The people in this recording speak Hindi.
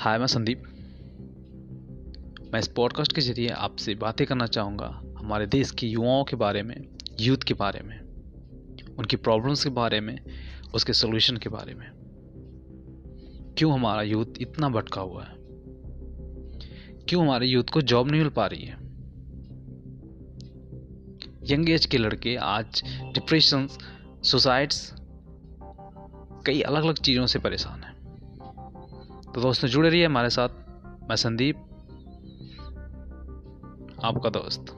हाय मैं संदीप। मैं इस पॉडकास्ट के ज़रिए आपसे बातें करना चाहूँगा हमारे देश के युवाओं के बारे में यूथ के बारे में, उनकी प्रॉब्लम्स के बारे में, उसके सोल्यूशन के बारे में। क्यों हमारा यूथ इतना भटका हुआ है? क्यों हमारे यूथ को जॉब नहीं मिल पा रही है? यंग एज के लड़के आज डिप्रेशन सुसाइड्स कई अलग अलग चीज़ों से परेशान हैं। तो दोस्तों जुड़े रहिए हमारे साथ। मैं संदीप आपका दोस्त।